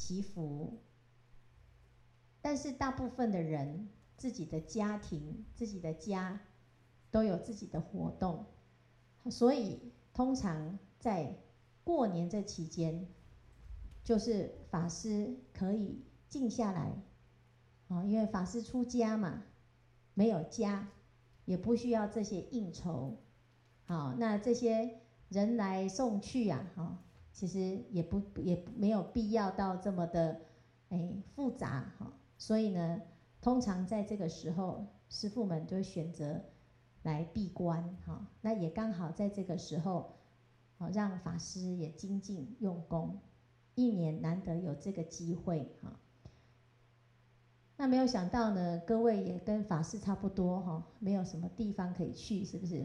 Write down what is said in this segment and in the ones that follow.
祈福，但是大部分的人自己的家庭、自己的家都有自己的活动，所以通常在过年这期间，就是法师可以静下来，啊，因为法师出家嘛，没有家，也不需要这些应酬，好，那这些人来送去啊，哈，其实也不也没有必要到这么的，哎，复杂哈，所以呢，通常在这个时候，师父们就会选择来闭关，哈，那也刚好在这个时候，好让法师也精进用功。一年难得有这个机会哈，那没有想到呢，各位也跟法师差不多哈，没有什么地方可以去，是不是？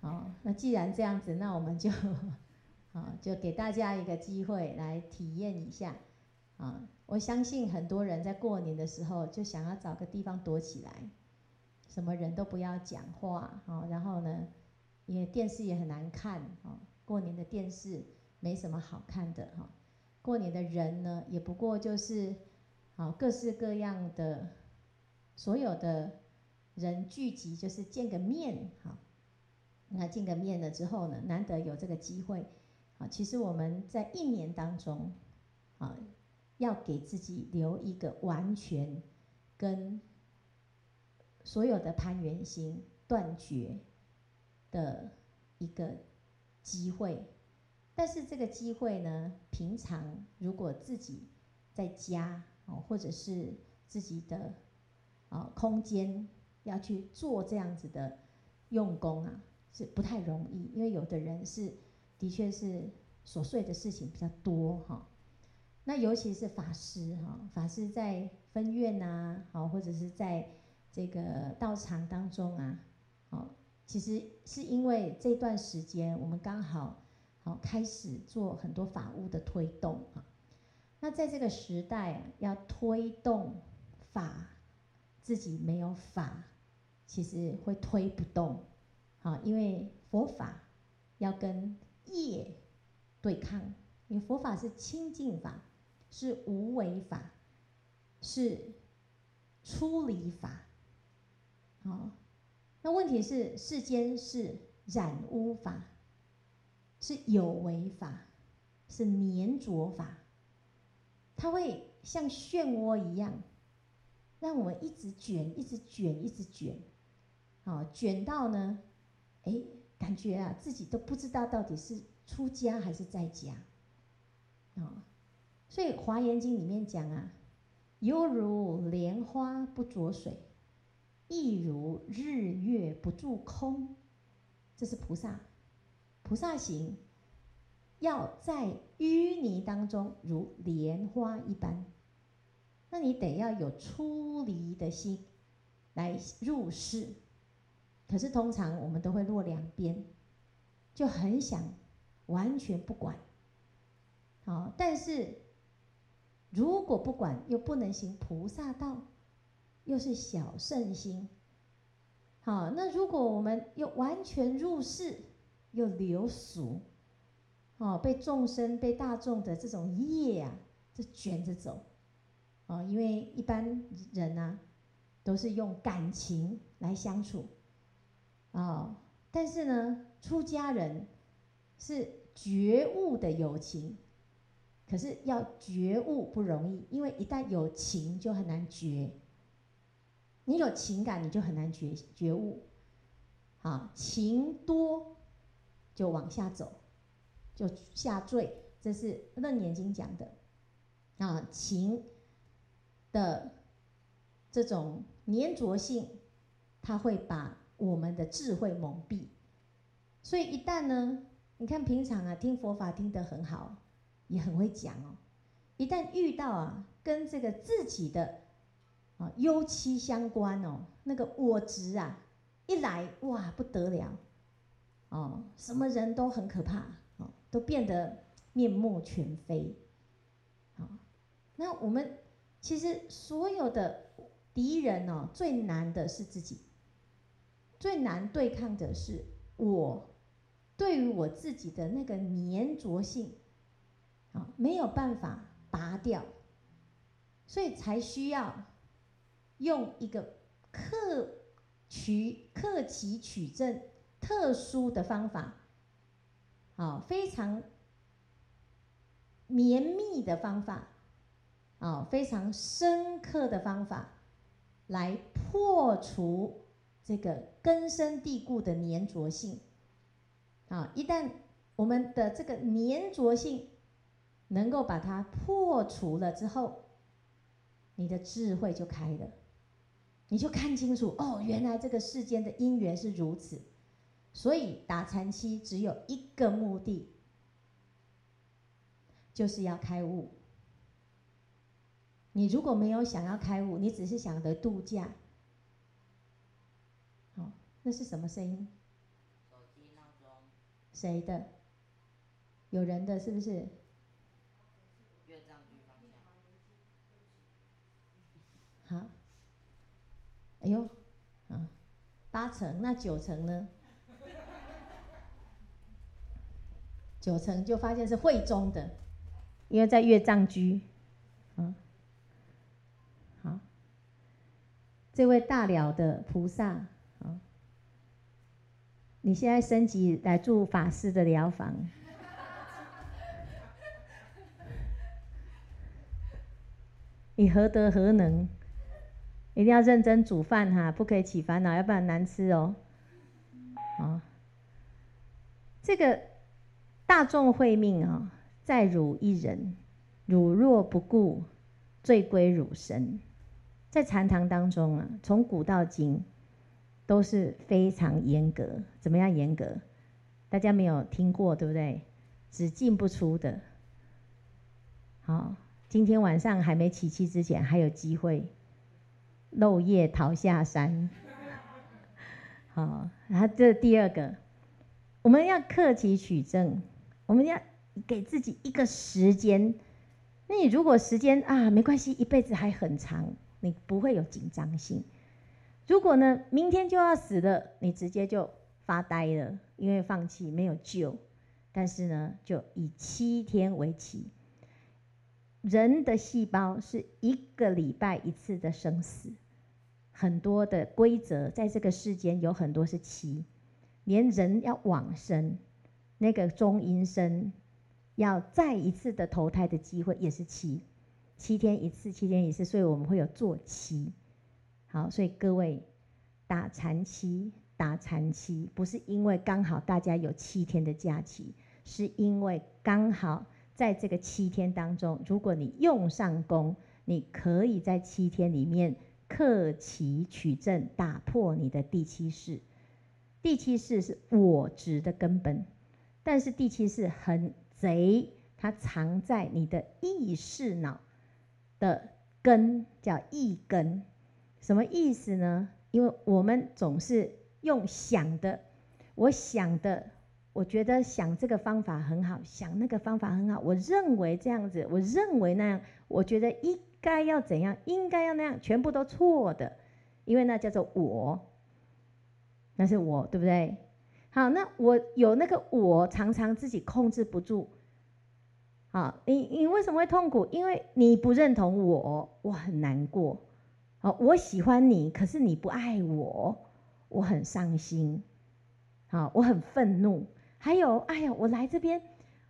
好，那既然这样子，那我们就，啊，就给大家一个机会来体验一下啊。我相信很多人在过年的时候就想要找个地方躲起来，什么人都不要讲话，啊然后呢，也电视也很难看啊，过年的电视没什么好看的哈。过年的人呢，也不过就是，啊，各式各样的，所有的人聚集，就是见个面，哈。那见个面了之后呢，难得有这个机会，啊，其实我们在一年当中，啊，要给自己留一个完全跟所有的攀缘心断绝的一个机会。但是这个机会呢，平常如果自己在家哦，或者是自己的啊空间要去做这样子的用功啊，是不太容易，因为有的人是的确是琐碎的事情比较多哈。那尤其是法师哈，法师在分院呐，好或者是在这个道场当中啊，哦，其实是因为这段时间我们刚好。好，开始做很多法务的推动啊。那在这个时代，要推动法，自己没有法，其实会推不动。好，因为佛法要跟业对抗，因为佛法是清净法，是无为法，是出离法。好，那问题是世间是染污法。是有为法，是粘着法，它会像漩涡一样，让我们一直卷，一直卷，一直卷，好，卷到呢，哎，感觉啊，自己都不知道到底是出家还是在家，啊，所以《华严经》里面讲啊，犹如莲花不着水，亦如日月不住空，这是菩萨。菩萨行，要在淤泥当中如莲花一般，那你得要有出离的心来入世。可是通常我们都会落两边，就很想完全不管。好，但是如果不管又不能行菩萨道，又是小圣心。好，那如果我们又完全入世，又流俗，哦，被众生、被大众的这种业啊，就卷着走，哦，因为一般人呢、啊，都是用感情来相处，哦，但是呢，出家人是觉悟的有情，可是要觉悟不容易，因为一旦有情就很难觉，你有情感你就很难觉觉悟，啊，情多。就往下走，就下坠，这是《楞严经》讲的啊，情的这种粘着性，它会把我们的智慧蒙蔽。所以一旦呢，你看平常啊听佛法听得很好，也很会讲哦，一旦遇到啊跟这个自己的啊忧戚相关哦，那个我执啊一来哇不得了。哦，什么人都很可怕，哦，都变得面目全非。好，那我们其实所有的敌人哦，最难的是自己，最难对抗的是我，对于我自己的那个粘着性，啊，没有办法拔掉，所以才需要用一个克取克其取证特殊的方法，啊，非常绵密的方法，啊，非常深刻的方法，来破除这个根深蒂固的粘着性。啊，一旦我们的这个粘着性能够把它破除了之后，你的智慧就开了，你就看清楚哦，原来这个世间的因缘是如此。所以打禅七只有一个目的，就是要开悟。你如果没有想要开悟，你只是想着度假，那是什么声音？谁的？有人的是不是？月藏居方向。好。哎呦，啊，八成，那九成呢？九成就发现是会中的，因为在月藏居。嗯。好。这位大了的菩萨。你现在升级来住法师的寮房，你何德何能？一定要认真煮饭哈，不可以起烦恼，要不然难吃哦。啊，这个大众会命啊，在汝一人，汝若不顾，罪归汝身。在禅堂当中啊，从古到今。都是非常严格，怎么样严格？大家没有听过，对不对？只进不出的。好，今天晚上还没起气之前，还有机会漏夜逃下山。好，然后这第二个，我们要克期取证，我们要给自己一个时间。那你如果时间啊，没关系，一辈子还很长，你不会有紧张性。如果呢，明天就要死了，你直接就发呆了，因为放弃没有救。但是呢，就以七天为期。人的细胞是一个礼拜一次的生死，很多的规则在这个世间有很多是七，连人要往生，那个中阴身要再一次的投胎的机会也是七，七天一次，七天一次，所以我们会有坐期。好，所以各位打禅七，打禅七不是因为刚好大家有七天的假期，是因为刚好在这个七天当中，如果你用上功，你可以在七天里面克其取证，打破你的第七式。第七式是我执的根本，但是第七式很贼，它藏在你的意识脑的根，叫意根。什么意思呢？因为我们总是用想的，我想的，我觉得想这个方法很好，想那个方法很好，我认为这样子，我认为那样，我觉得应该要怎样，应该要那样，全部都错的，因为那叫做我，那是我，对不对？好，那我有那个我，常常自己控制不住。好，你你为什么会痛苦？因为你不认同我，我很难过。哦，我喜欢你，可是你不爱我，我很伤心。好，我很愤怒。还有，哎呀，我来这边，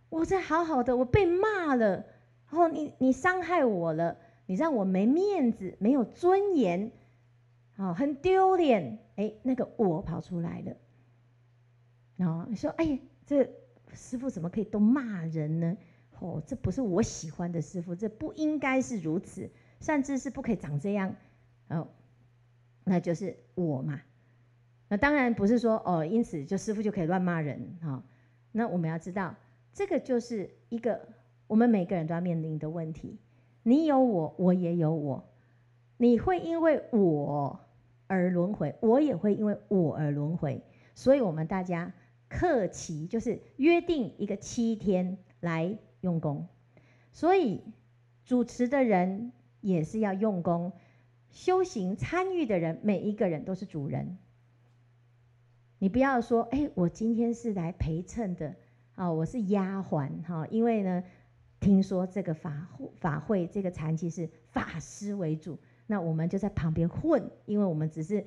我在好好的，我被骂了，哦你你伤害我了，你让我没面子，没有尊严，好，很丢脸。哎，那个我跑出来了。然后你说，哎呀，这师傅怎么可以都骂人呢？哦，这不是我喜欢的师傅，这不应该是如此，甚至是不可以长这样。哦，那就是我嘛。那当然不是说哦，因此就师傅就可以乱骂人哈、哦。那我们要知道，这个就是一个我们每个人都要面临的问题。你有我，我也有我。你会因为我而轮回，我也会因为我而轮回。所以，我们大家克期就是约定一个七天来用功。所以，主持的人也是要用功。修行参与的人，每一个人都是主人。你不要说，哎，我今天是来陪衬的，啊，我是丫鬟，哈，因为呢，听说这个法法会这个禅期是法师为主，那我们就在旁边混，因为我们只是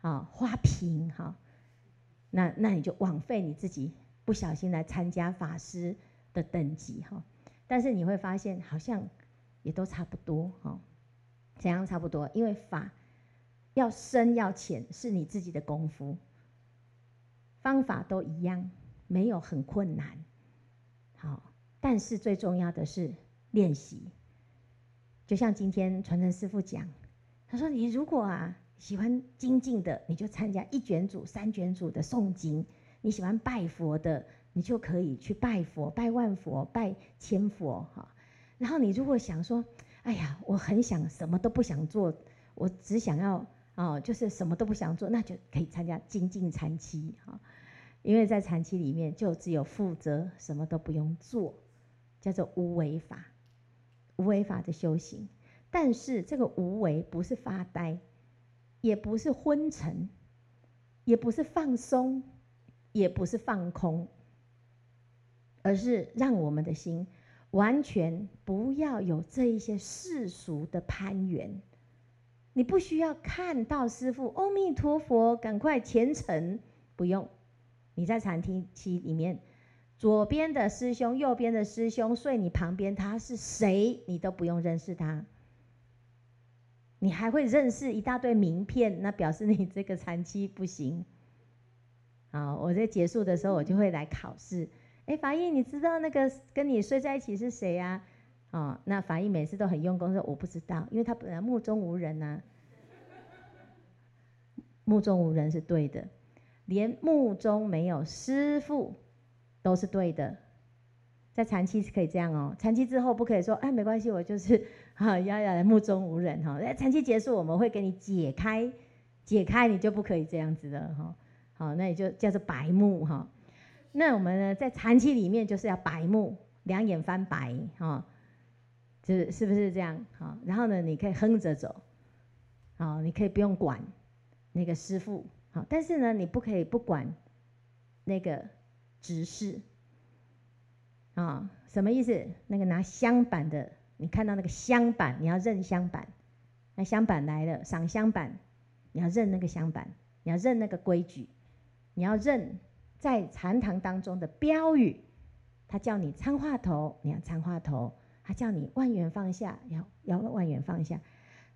啊花瓶哈，那那你就枉费你自己不小心来参加法师的等级哈，但是你会发现好像也都差不多哈，怎样差不多？因为法要深要浅是你自己的功夫，方法都一样，没有很困难，好。但是最重要的是练习，就像今天传承师父讲，他说：“你如果啊喜欢精进的，你就参加一卷组、三卷组的诵经；你喜欢拜佛的，你就可以去拜佛、拜万佛、拜千佛。”哈，然后你如果想说：“哎呀，我很想什么都不想做，我只想要哦，就是什么都不想做，那就可以参加精进禅期。”哈，因为在禅期里面就只有负责，什么都不用做。叫做无为法，无为法的修行。但是这个无为不是发呆，也不是昏沉，也不是放松，也不是放空，而是让我们的心完全不要有这一些世俗的攀缘。你不需要看到师傅，阿弥陀佛，赶快虔诚，不用。你在禅期里面。左边的师兄，右边的师兄睡你旁边，他是谁？你都不用认识他。你还会认识一大堆名片，那表示你这个禅期不行。好，我在结束的时候，我就会来考试。哎，法医，你知道那个跟你睡在一起是谁呀？哦，那法医每次都很用功说我不知道，因为他本来目中无人呐。目中无人是对的，连目中没有师父。都是对的，在长期是可以这样哦。长期之后不可以说，哎，没关系，我就是哈，要要目中无人哈。哎，长期结束，我们会给你解开，解开你就不可以这样子的哈。好，那也就叫做白目哈。那我们呢，在禅期里面就是要白目，两眼翻白哈，就是是不是这样？好，然后呢，你可以哼着走，好，你可以不用管那个师父，好，但是呢，你不可以不管那个。执事啊，什么意思？那个拿香板的，你看到那个香板，你要认香板。那香板来了，赏香板，你要认那个香板，你要认那个规矩，你要认在禅堂当中的标语。他叫你参话头，你要参话头；他叫你万缘放下，要要万缘放下。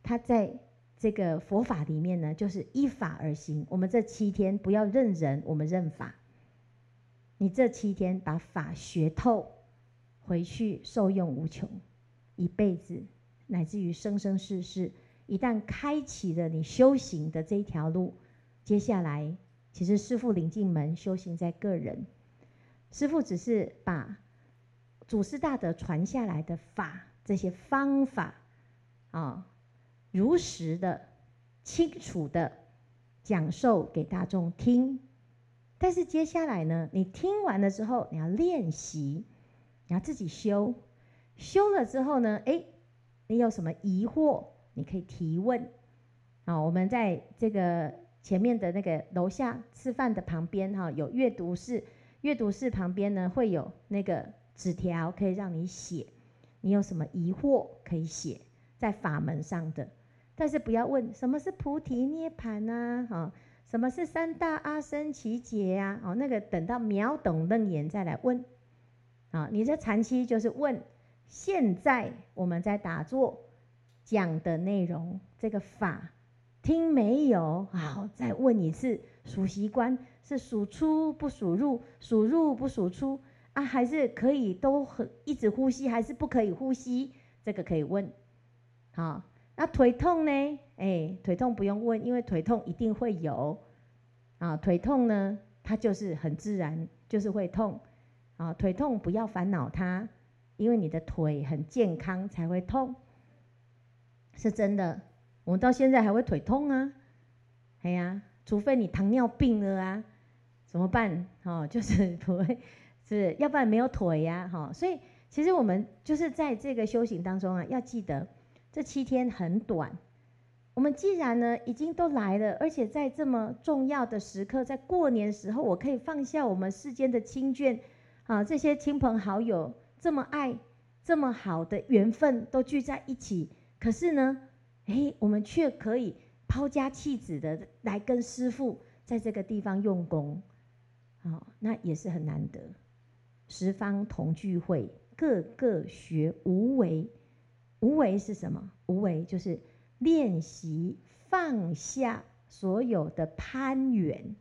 他在这个佛法里面呢，就是依法而行。我们这七天不要认人，我们认法。你这七天把法学透，回去受用无穷，一辈子乃至于生生世世，一旦开启了你修行的这一条路，接下来其实师父领进门，修行在个人。师父只是把祖师大德传下来的法，这些方法啊，如实的、清楚的讲授给大众听。但是接下来呢，你听完了之后，你要练习，你要自己修，修了之后呢，哎，你有什么疑惑，你可以提问。啊，我们在这个前面的那个楼下吃饭的旁边哈，有阅读室，阅读室旁边呢会有那个纸条，可以让你写，你有什么疑惑可以写在法门上的，但是不要问什么是菩提涅槃呐，哈。什么是三大阿僧只劫呀？哦，那个等到秒懂楞严再来问。啊，你这禅期就是问，现在我们在打坐讲的内容，这个法听没有？好，再问一次，数习惯是数出不数入，数入不数出啊？还是可以都很一直呼吸，还是不可以呼吸？这个可以问。好。那腿痛呢？哎，腿痛不用问，因为腿痛一定会有啊。腿痛呢，它就是很自然，就是会痛啊。腿痛不要烦恼它，因为你的腿很健康才会痛，是真的。我们到现在还会腿痛啊？哎呀，除非你糖尿病了啊，怎么办？哦，就是不会，是要不然没有腿呀。哈，所以其实我们就是在这个修行当中啊，要记得。这七天很短，我们既然呢已经都来了，而且在这么重要的时刻，在过年时候，我可以放下我们世间的亲眷，啊，这些亲朋好友这么爱这么好的缘分都聚在一起，可是呢，诶，我们却可以抛家弃子的来跟师父在这个地方用功，哦，那也是很难得。十方同聚会，个个学无为。无为是什么？无为就是练习放下所有的攀缘，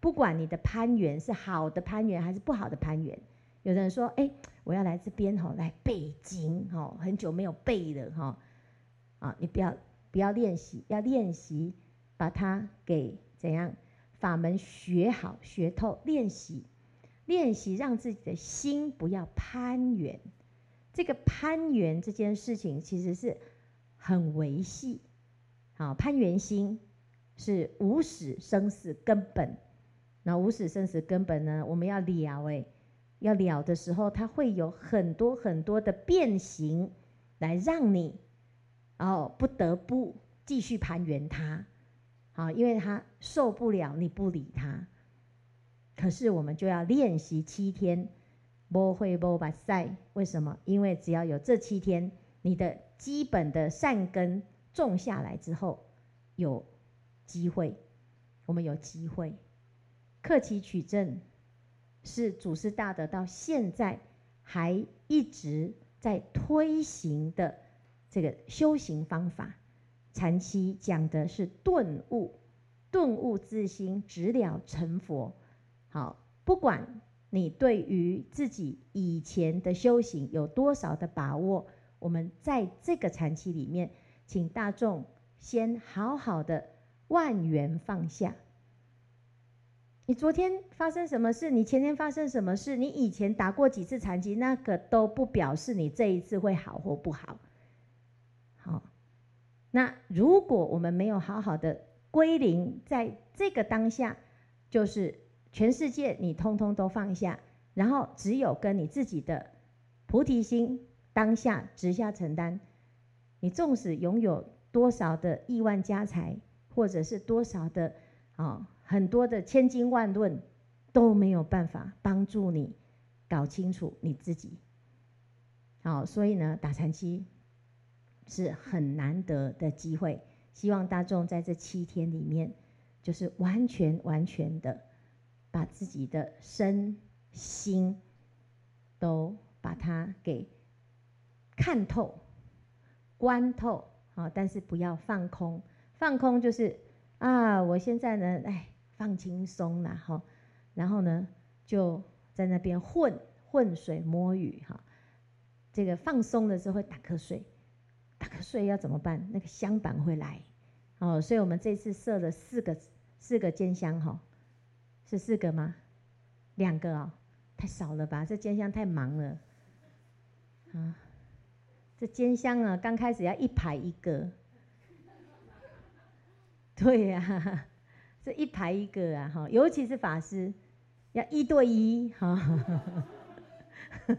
不管你的攀缘是好的攀缘还是不好的攀缘。有的人说：“哎，我要来这边吼，来背经吼，很久没有背了哈。”啊，你不要不要练习，要练习把它给怎样法门学好学透，练习练习让自己的心不要攀缘。这个攀缘这件事情其实是很维系。好，攀缘心是无始生死根本。那无始生死根本呢，我们要了哎。要了的时候，它会有很多很多的变形，来让你然后不得不继续攀缘它，好，因为他受不了你不理他。可是我们就要练习七天，波会波把赛。为什么？因为只要有这七天，你的基本的善根种下来之后，有机会，我们有机会，克期取证。是祖师大德到现在还一直在推行的这个修行方法。禅七讲的是顿悟，顿悟自心，直了成佛。好，不管你对于自己以前的修行有多少的把握，我们在这个禅期里面，请大众先好好的万缘放下。你昨天发生什么事？你前天发生什么事？你以前打过几次禅七？那个都不表示你这一次会好或不。好，那如果我们没有好好的归零，在这个当下，就是全世界你通通都放下，然后只有跟你自己的菩提心当下直下承担。你纵使拥有多少的亿万家财，或者是多少的啊？哦很多的千经万论都没有办法帮助你搞清楚你自己。好，所以呢，打禅七是很难得的机会。希望大众在这七天里面，就是完全完全的把自己的身心都把它给看透、观透。好，但是不要放空，放空就是啊，我现在呢，哎。放轻松啦，哈，然后呢，就在那边混混水摸鱼，哈，这个放松的时候会打瞌睡，打瞌睡要怎么办？那个香板会来，哦，所以我们这次设了四个四个监香，哈，是四个吗？两个哦，太少了吧？这监香太忙了，啊，这监香啊，刚开始要一排一个，对呀、这一排一个啊，哈，尤其是法师，要一对一，哈，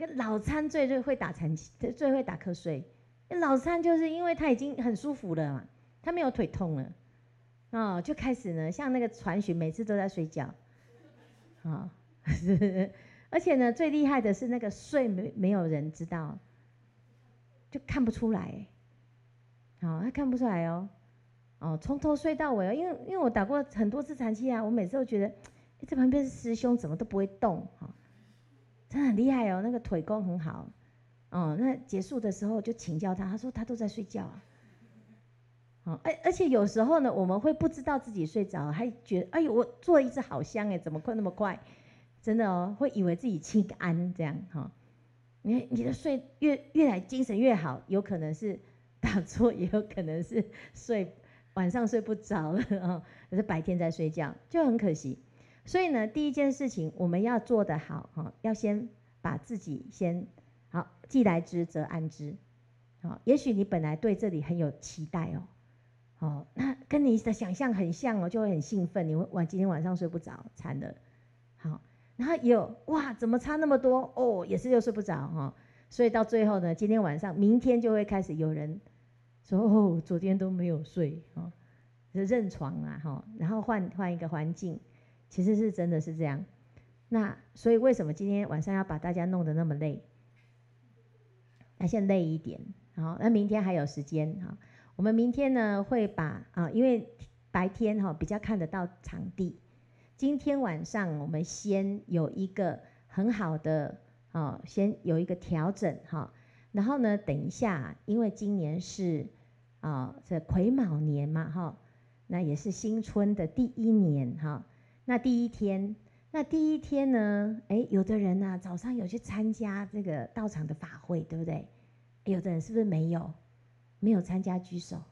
跟老参最最会打禅，最会打瞌睡。老参就是因为他已经很舒服了嘛，他没有腿痛了，哦，就开始呢，像那个传讯，每次都在睡觉，啊，而且呢，最厉害的是那个睡没没有人知道，就看不出来，好，他看不出来哦。哦，从头睡到尾哦，因为因为我打过很多次禅七啊，我每次都觉得，哎，这旁边是师兄，怎么都不会动哈、真的很厉害哦，那个腿功很好，哦，那结束的时候就请教他，他说他都在睡觉啊，哦，而而且有时候呢，我们会不知道自己睡着，还觉得，哎呦，我坐一次好香哎，怎么困那么快？真的哦，会以为自己清安这样哈、哦，你你的睡越越来精神越好，有可能是打坐，也有可能是睡。晚上睡不着了啊，可是白天在睡觉，就很可惜。所以呢，第一件事情我们要做得好哈，要先把自己先好，既来之则安之。好，也许你本来对这里很有期待哦，哦，那 跟你的想象很像哦，就会很兴奋。你会晚今天晚上睡不着，惨了。好，然后有哇，怎么差那么多哦，也是又睡不着哈。所以到最后呢，今天晚上、明天就会开始有人。说哦，昨天都没有睡哦，就认床啊哈，然后换换一个环境，其实是真的是这样。那所以为什么今天晚上要把大家弄得那么累？那先累一点，好，那明天还有时间哈。我们明天呢会把啊，因为白天哈比较看得到场地，今天晚上我们先有一个很好的啊，先有一个调整哈。然后呢，等一下，因为今年是啊这癸卯年嘛哈，那也是新春的第一年哈。那第一天。那第一天呢？哎，有的人呢、早上有去参加这个道场的法会，对不对？有的人是不是没有？没有参加举手。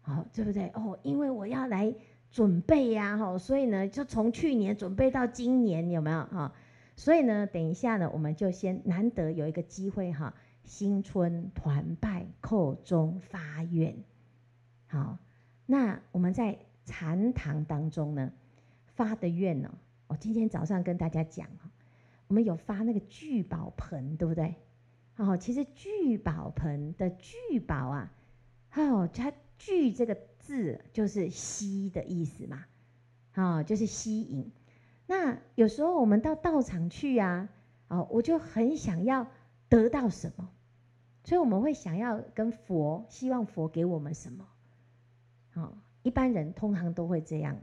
好，对不对？哦，因为我要来准备呀，哈，所以呢，就从去年准备到今年，有没有哈？所以呢，等一下呢，我们就先难得有一个机会哈，新春团拜叩钟发愿。好，那我们在禅堂当中呢。发的愿呢？我今天早上跟大家讲哈，我们有发那个聚宝盆，对不对？哦，其实聚宝盆的聚宝啊，哦，它聚这个字就是吸的意思嘛，哦，就是吸引。那有时候我们到道场去啊，哦，我就很想要得到什么，所以我们会想要跟佛，希望佛给我们什么。哦，一般人通常都会这样。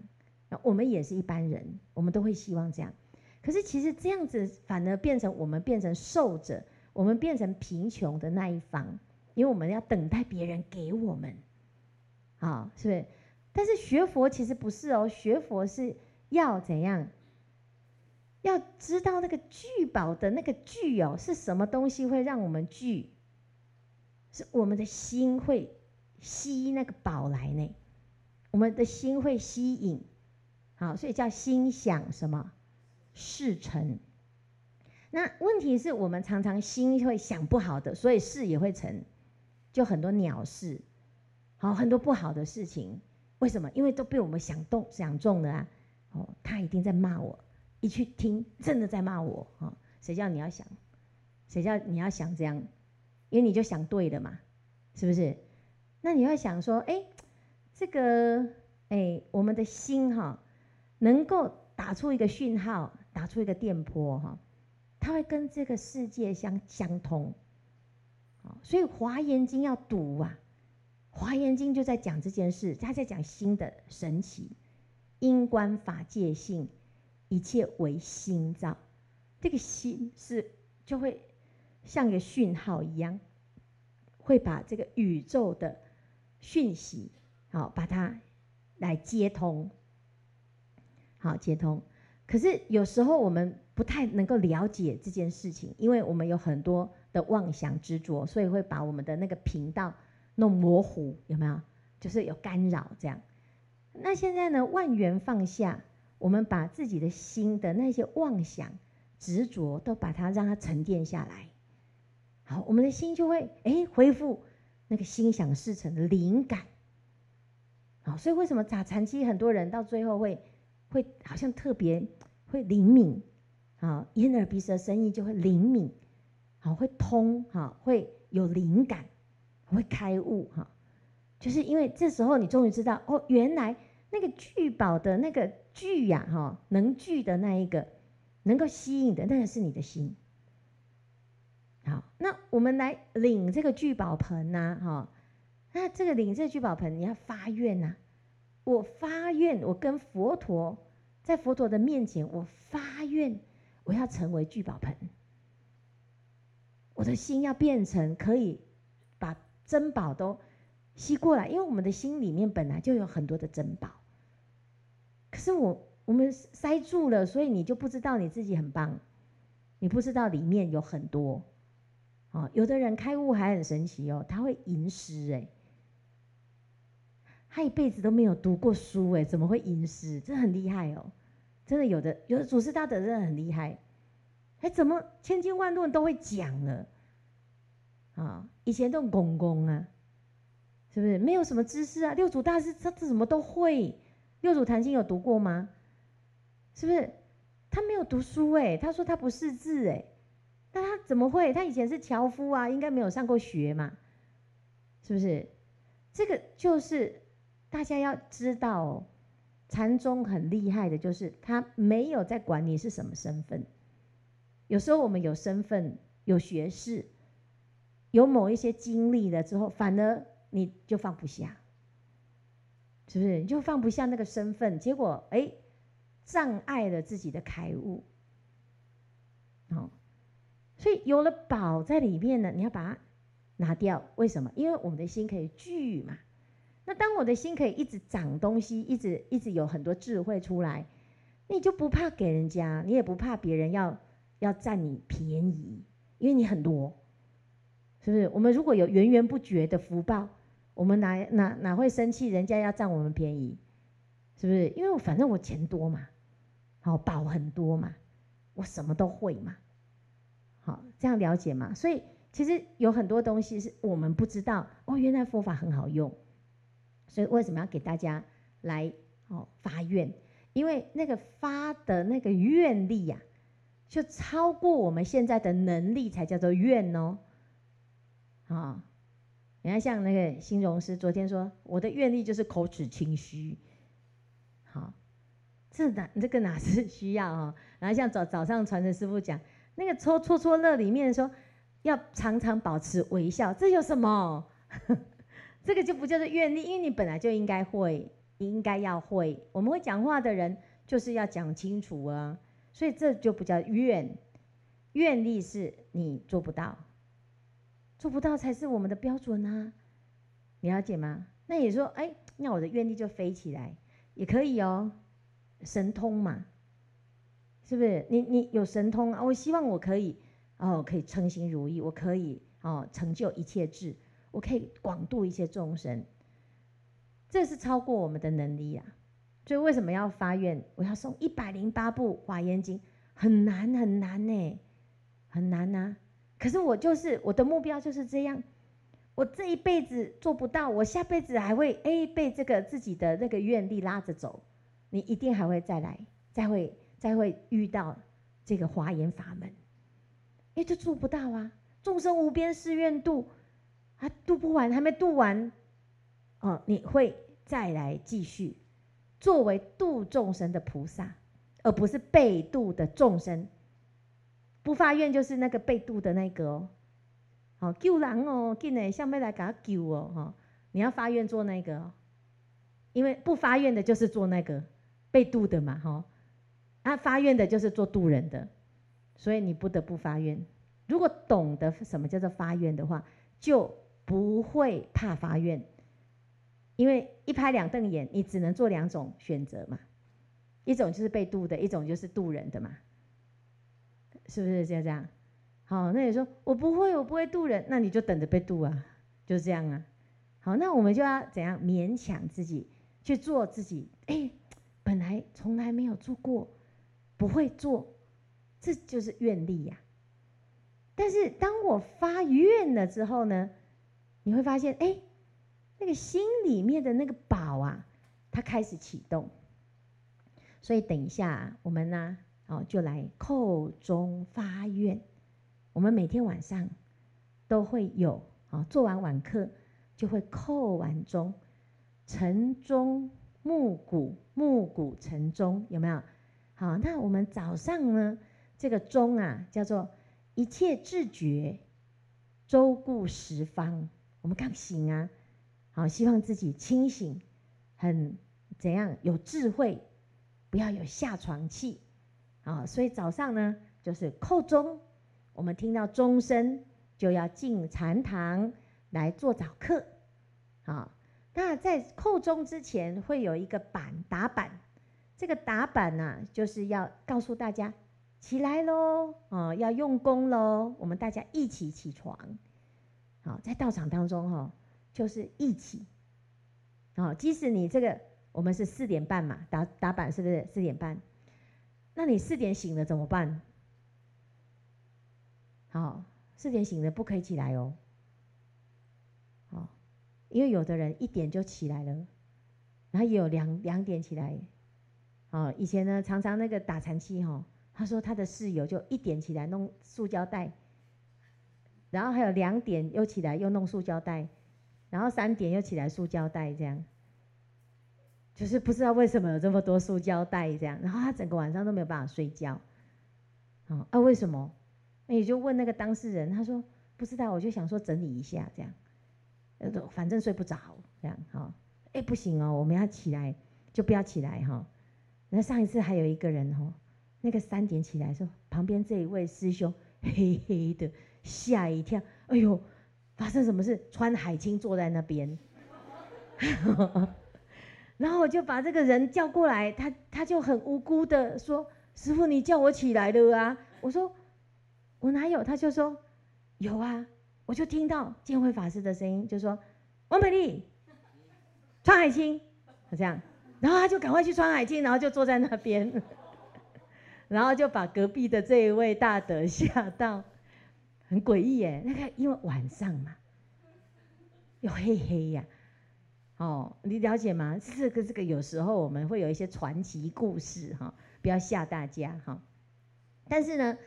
我们也是一般人，我们都会希望这样。可是其实这样子反而变成我们变成受者，我们变成贫穷的那一方，因为我们要等待别人给我们，啊，是不是？但是学佛其实不是哦，学佛是要怎样？要知道那个聚宝的那个聚哦，是什么东西会让我们聚？是我们的心会吸那个宝来呢？我们的心会吸引。好，所以叫心想什么事成。那问题是我们常常心会想不好的，所以事也会成，就很多鸟事，好，很多不好的事情。为什么？因为都被我们想动想中了啊！哦，他一定在骂我，一去听真的在骂我啊！谁叫你要想？谁叫你要想这样？因为你就想对了嘛，是不是？那你会想说，哎，这个，哎，我们的心哈。能够打出一个讯号，打出一个电波，哈，它会跟这个世界相相通，所以《华严经》要读啊，《华严经》就在讲这件事，他在讲心的神奇，因观法界性，一切唯心造，这个心是就会像一个讯号一样，会把这个宇宙的讯息，好，把它来接通。好，接通，可是有时候我们不太能够了解这件事情，因为我们有很多的妄想执着，所以会把我们的那个频道弄模糊，有没有？就是有干扰这样。那现在呢，万缘放下，我们把自己的心的那些妄想执着都把它让它沉淀下来，好，我们的心就会哎恢复那个心想事成的灵感。好，所以为什么打禅期很多人到最后会？会好像特别会灵敏，啊，眼耳鼻舌身意就会灵敏，好会通，哈，会有灵感，会开悟，哈，就是因为这时候你终于知道，哦，原来那个聚宝的那个聚呀，哈，能聚的那一个，能够吸引的那个是你的心。好，那我们来领这个聚宝盆呐，哈，那这个领这聚宝盆，你要发愿呐，我发愿，我跟佛陀。在佛陀的面前，我发愿，我要成为聚宝盆。我的心要变成可以把珍宝都吸过来，因为我们的心里面本来就有很多的珍宝。可是我我们塞住了，所以你就不知道你自己很棒，你不知道里面有很多。哦，有的人开悟还很神奇哦，他会吟诗哎。他一辈子都没有读过书，哎，怎么会吟诗？这很厉害哦，真的有的，有的祖师大德真的很厉害。哎，怎么千经万论都会讲了？啊，以前都公公啊，是不是？没有什么知识啊？六祖大师他这什么都会。六祖坛经有读过吗？是不是？他没有读书，哎，他说他不识字，哎，那他怎么会？他以前是樵夫啊，应该没有上过学嘛，是不是？这个就是。大家要知道哦，禅宗很厉害的，就是他没有在管你是什么身份。有时候我们有身份、有学识，有某一些经历了之后，反而你就放不下，是不是？你就放不下那个身份，结果哎，障碍了自己的开悟。哦，所以有了宝在里面呢，你要把它拿掉。为什么？因为我们的心可以聚嘛。那当我的心可以一直长东西，一直一直有很多智慧出来，你就不怕给人家，你也不怕别人要要占你便宜，因为你很多。是不是？我们如果有源源不绝的福报，我们哪哪哪会生气？人家要占我们便宜，是不是？因为反正我钱多嘛，好宝很多嘛，我什么都会嘛，好这样了解嘛。所以其实有很多东西是我们不知道哦，原来佛法很好用。所以为什么要给大家来哦发愿？因为那个发的那个愿力呀、啊，就超过我们现在的能力，才叫做愿哦。啊、哦，你看，像那个新荣师昨天说，我的愿力就是口齿清虚。好、这哪这个哪是需要哦？然后像早早上传承师傅讲，那个抽戳戳乐里面说，要常常保持微笑，这有什么？这个就不叫做愿力，因为你本来就应该会，应该要会。我们会讲话的人就是要讲清楚啊，所以这就不叫愿，愿力是你做不到。做不到才是我们的标准啊，你了解吗？那也说，哎，那我的愿力就飞起来也可以哦，神通嘛，是不是？你你有神通啊？我希望我可以哦，可以称心如意，我可以哦，成就一切智，我可以广度一些众生，这是超过我们的能力啊。所以为什么要发愿？我要送一百零八部华严经，很难很难呢，很难呐、啊。可是我就是我的目标就是这样，我这一辈子做不到，我下辈子还会哎被这个自己的那个愿力拉着走，你一定还会再来，再会再会遇到这个华严法门，哎，就做不到啊！众生无边誓愿度，还度不完，还没度完，哦，你会再来继续作为度众生的菩萨，而不是被度的众生。不发愿就是那个被度的那个哦，好救人哦，进来下面来给他救哦，哈，你要发愿做那个哦，因为不发愿的就是做那个被度的嘛，哈，啊发愿的就是做度人的，所以你不得不发愿。如果懂得什么叫做发愿的话，就不会怕发愿，因为一拍两瞪眼，你只能做两种选择嘛，一种就是被度的，一种就是度人的嘛。是不是就这样？好，那你说我不会，我不会度人，那你就等着被度啊，就是这样啊。好，那我们就要怎样勉强自己去做自己？哎，本来从来没有做过，不会做，这就是愿力呀。但是当我发愿了之后呢，你会发现，哎，那个心里面的那个宝啊，它开始启动。所以等一下我们呢。哦，就来叩钟发愿。我们每天晚上都会有啊，做完晚课就会叩完钟，晨钟暮鼓，暮鼓晨钟，有没有？好，那我们早上呢，这个钟啊，叫做一切智觉，周顾十方。我们刚醒啊，好，希望自己清醒，很怎样有智慧，不要有下床气。啊，所以早上呢，就是叩钟，我们听到钟声就要进禅堂来做早课。啊，那在叩钟之前会有一个板打板，这个打板呢、啊，就是要告诉大家起来喽，啊，要用功喽，我们大家一起起床。好，在道场当中哈，就是一起。好，即使你这个我们是四点半嘛，打打板是不是四点半？那你四点醒了怎么办？好，四点醒了不可以起来哦。好，因为有的人一点就起来了，然后也有两两点起来。哦，以前呢常常那个打禅期哈，他说他的室友就一点起来弄塑胶袋，然后还有两点又起来又弄塑胶袋，然后三点又起来塑胶袋这样。就是不知道为什么有这么多塑胶袋这样，然后他整个晚上都没有办法睡觉。啊，啊为什么？那你就问那个当事人，他说：不知道，我就想说整理一下这样，呃，反正睡不着这样哈。哎，不行哦，我们要起来，就不要起来哈。那上一次还有一个人哈，那个三点起来说，旁边这一位师兄黑黑的，吓一跳，哎呦，发生什么事？穿海青坐在那边。然后我就把这个人叫过来，他他就很无辜的说：“师傅，你叫我起来了啊？”我说：“我哪有？”他就说：“有啊。”我就听到建辉法师的声音，就说：“王美丽，穿海青。”这样，然后他就赶快去穿海青，然后就坐在那边，然后就把隔壁的这一位大德吓到，很诡异耶。那个因为晚上嘛，又黑黑呀。哦，你了解吗？这个这个有时候我们会有一些传奇故事哈，不要吓大家哈。但是呢，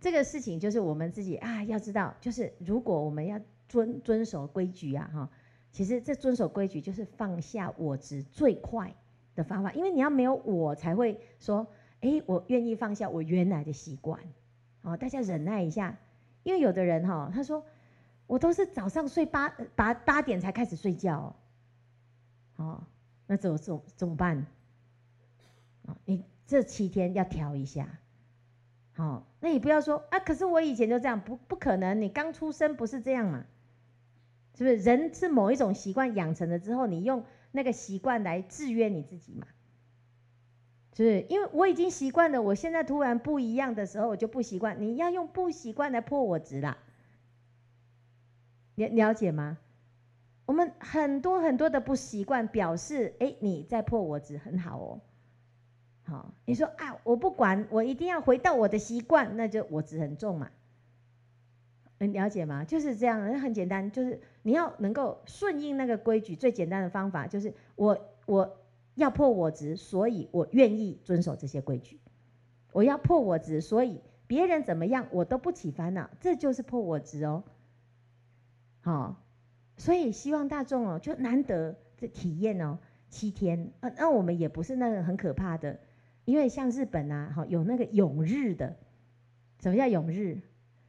这个事情就是我们自己啊，要知道，就是如果我们要遵遵守规矩啊哈，其实这遵守规矩就是放下我执最快的方法，因为你要没有我才会说，哎，我愿意放下我原来的习惯。哦，大家忍耐一下，因为有的人哈，他说我都是早上睡八八八点才开始睡觉。哦，那怎么怎怎么办？哦，你这七天要调一下。好，那你不要说啊，可是我以前就这样，不不可能，你刚出生不是这样嘛？是不是？人是某一种习惯养成了之后，你用那个习惯来制约你自己嘛？是？因为我已经习惯了，我现在突然不一样的时候，我就不习惯。你要用不习惯来破我执啦，了了解吗？我们很多很多的不习惯，表示哎，你在破我执，很好哦。好，你说啊，我不管，我一定要回到我的习惯，那就我执很重嘛。你了解吗？就是这样，很简单，就是你要能够顺应那个规矩，最简单的方法就是我我要破我执，所以我愿意遵守这些规矩。我要破我执，所以别人怎么样我都不起烦恼，这就是破我执哦。好。所以希望大众哦，就难得这体验哦，七天啊，那我们也不是那个很可怕的，因为像日本啊，哈，有那个永日的，什么叫永日？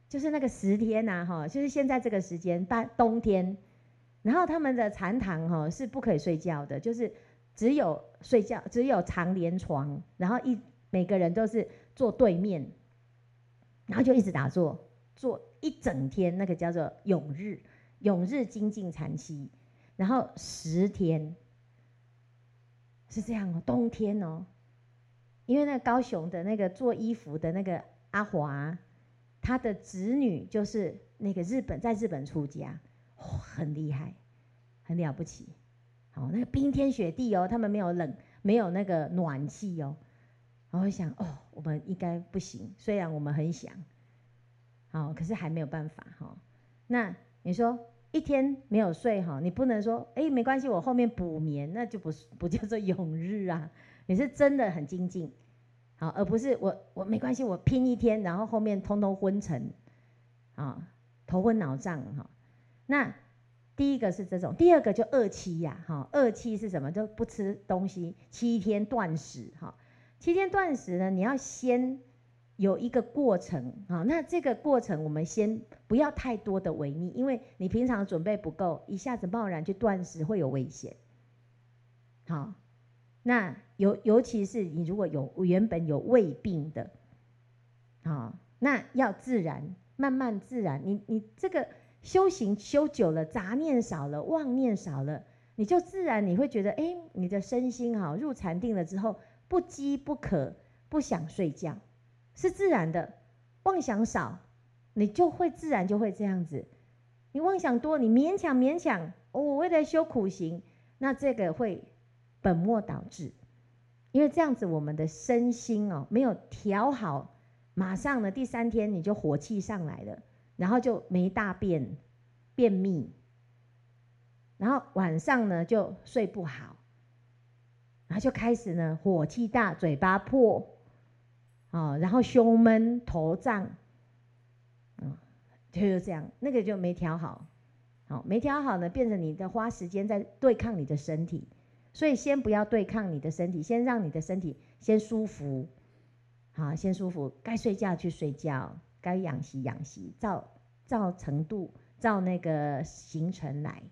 就是那个十天呐，哈，就是现在这个时间，半冬天，然后他们的禅堂哈是不可以睡觉的，就是只有睡觉，只有长连床，然后一每个人都是坐对面，然后就一直打坐，坐一整天，那个叫做永日。永日精进禅期，然后十天是这样哦，冬天哦，因为那个高雄的那个做衣服的那个阿华，他的子女就是那个日本在日本出家，哦，很厉害，很了不起，哦，那个冰天雪地哦，他们没有冷，没有那个暖气哦，然后想哦，我们应该不行，虽然我们很想，好，可是还没有办法哈，那。你说一天没有睡哈，你不能说哎，没关系，我后面补眠，那就不是不叫做永日啊。你是真的很精进，好，而不是我我没关系，我拼一天，然后后面通通昏沉，啊，头昏脑胀哈。那第一个是这种，第二个就饿七呀，哈，饿七是什么？就不吃东西，七天断食哈。七天断食呢，你要先。有一个过程啊，那这个过程我们先不要太多的违逆，因为你平常准备不够，一下子贸然去断食会有危险。好，那尤尤其是你如果有原本有胃病的，好，那要自然慢慢自然，你你这个修行修久了，杂念少了，妄念少了，你就自然你会觉得，哎，你的身心哈入禅定了之后，不饥不渴，不想睡觉。是自然的，妄想少，你就会自然就会这样子。你妄想多，你勉强勉强，哦，我为了修苦行，那这个会本末倒置。因为这样子，我们的身心哦没有调好，马上呢第三天你就火气上来了，然后就没大便，便秘，然后晚上呢就睡不好，然后就开始呢火气大，嘴巴破。啊、哦，然后胸闷头胀，嗯，就是这样，那个就没调好，好、哦、没调好呢，变成你的花时间在对抗你的身体，所以先不要对抗你的身体，先让你的身体先舒服，好，先舒服，该睡觉去睡觉，该养息养息，照照程度，照那个行程来，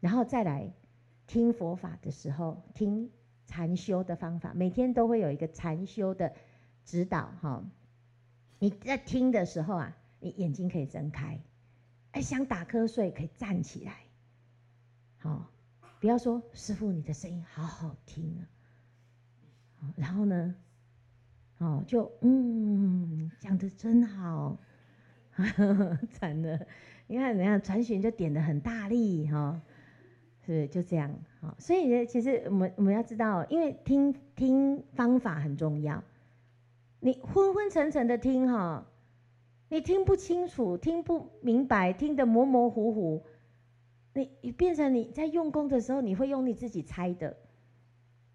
然后再来听佛法的时候，听禅修的方法，每天都会有一个禅修的指导哈。你在听的时候啊，你眼睛可以睁开，哎，想打瞌睡可以站起来，好，不要说师父你的声音好好听啊，然后呢，哦，就嗯，讲的真好，惨了，你看人家传讯就点的很大力哈，是就这样，好，所以呢，其实我们我们要知道，因为听听方法很重要。你昏昏沉沉的听哈，你听不清楚，听不明白，听得模模糊糊，你你变成你在用功的时候，你会用你自己猜的，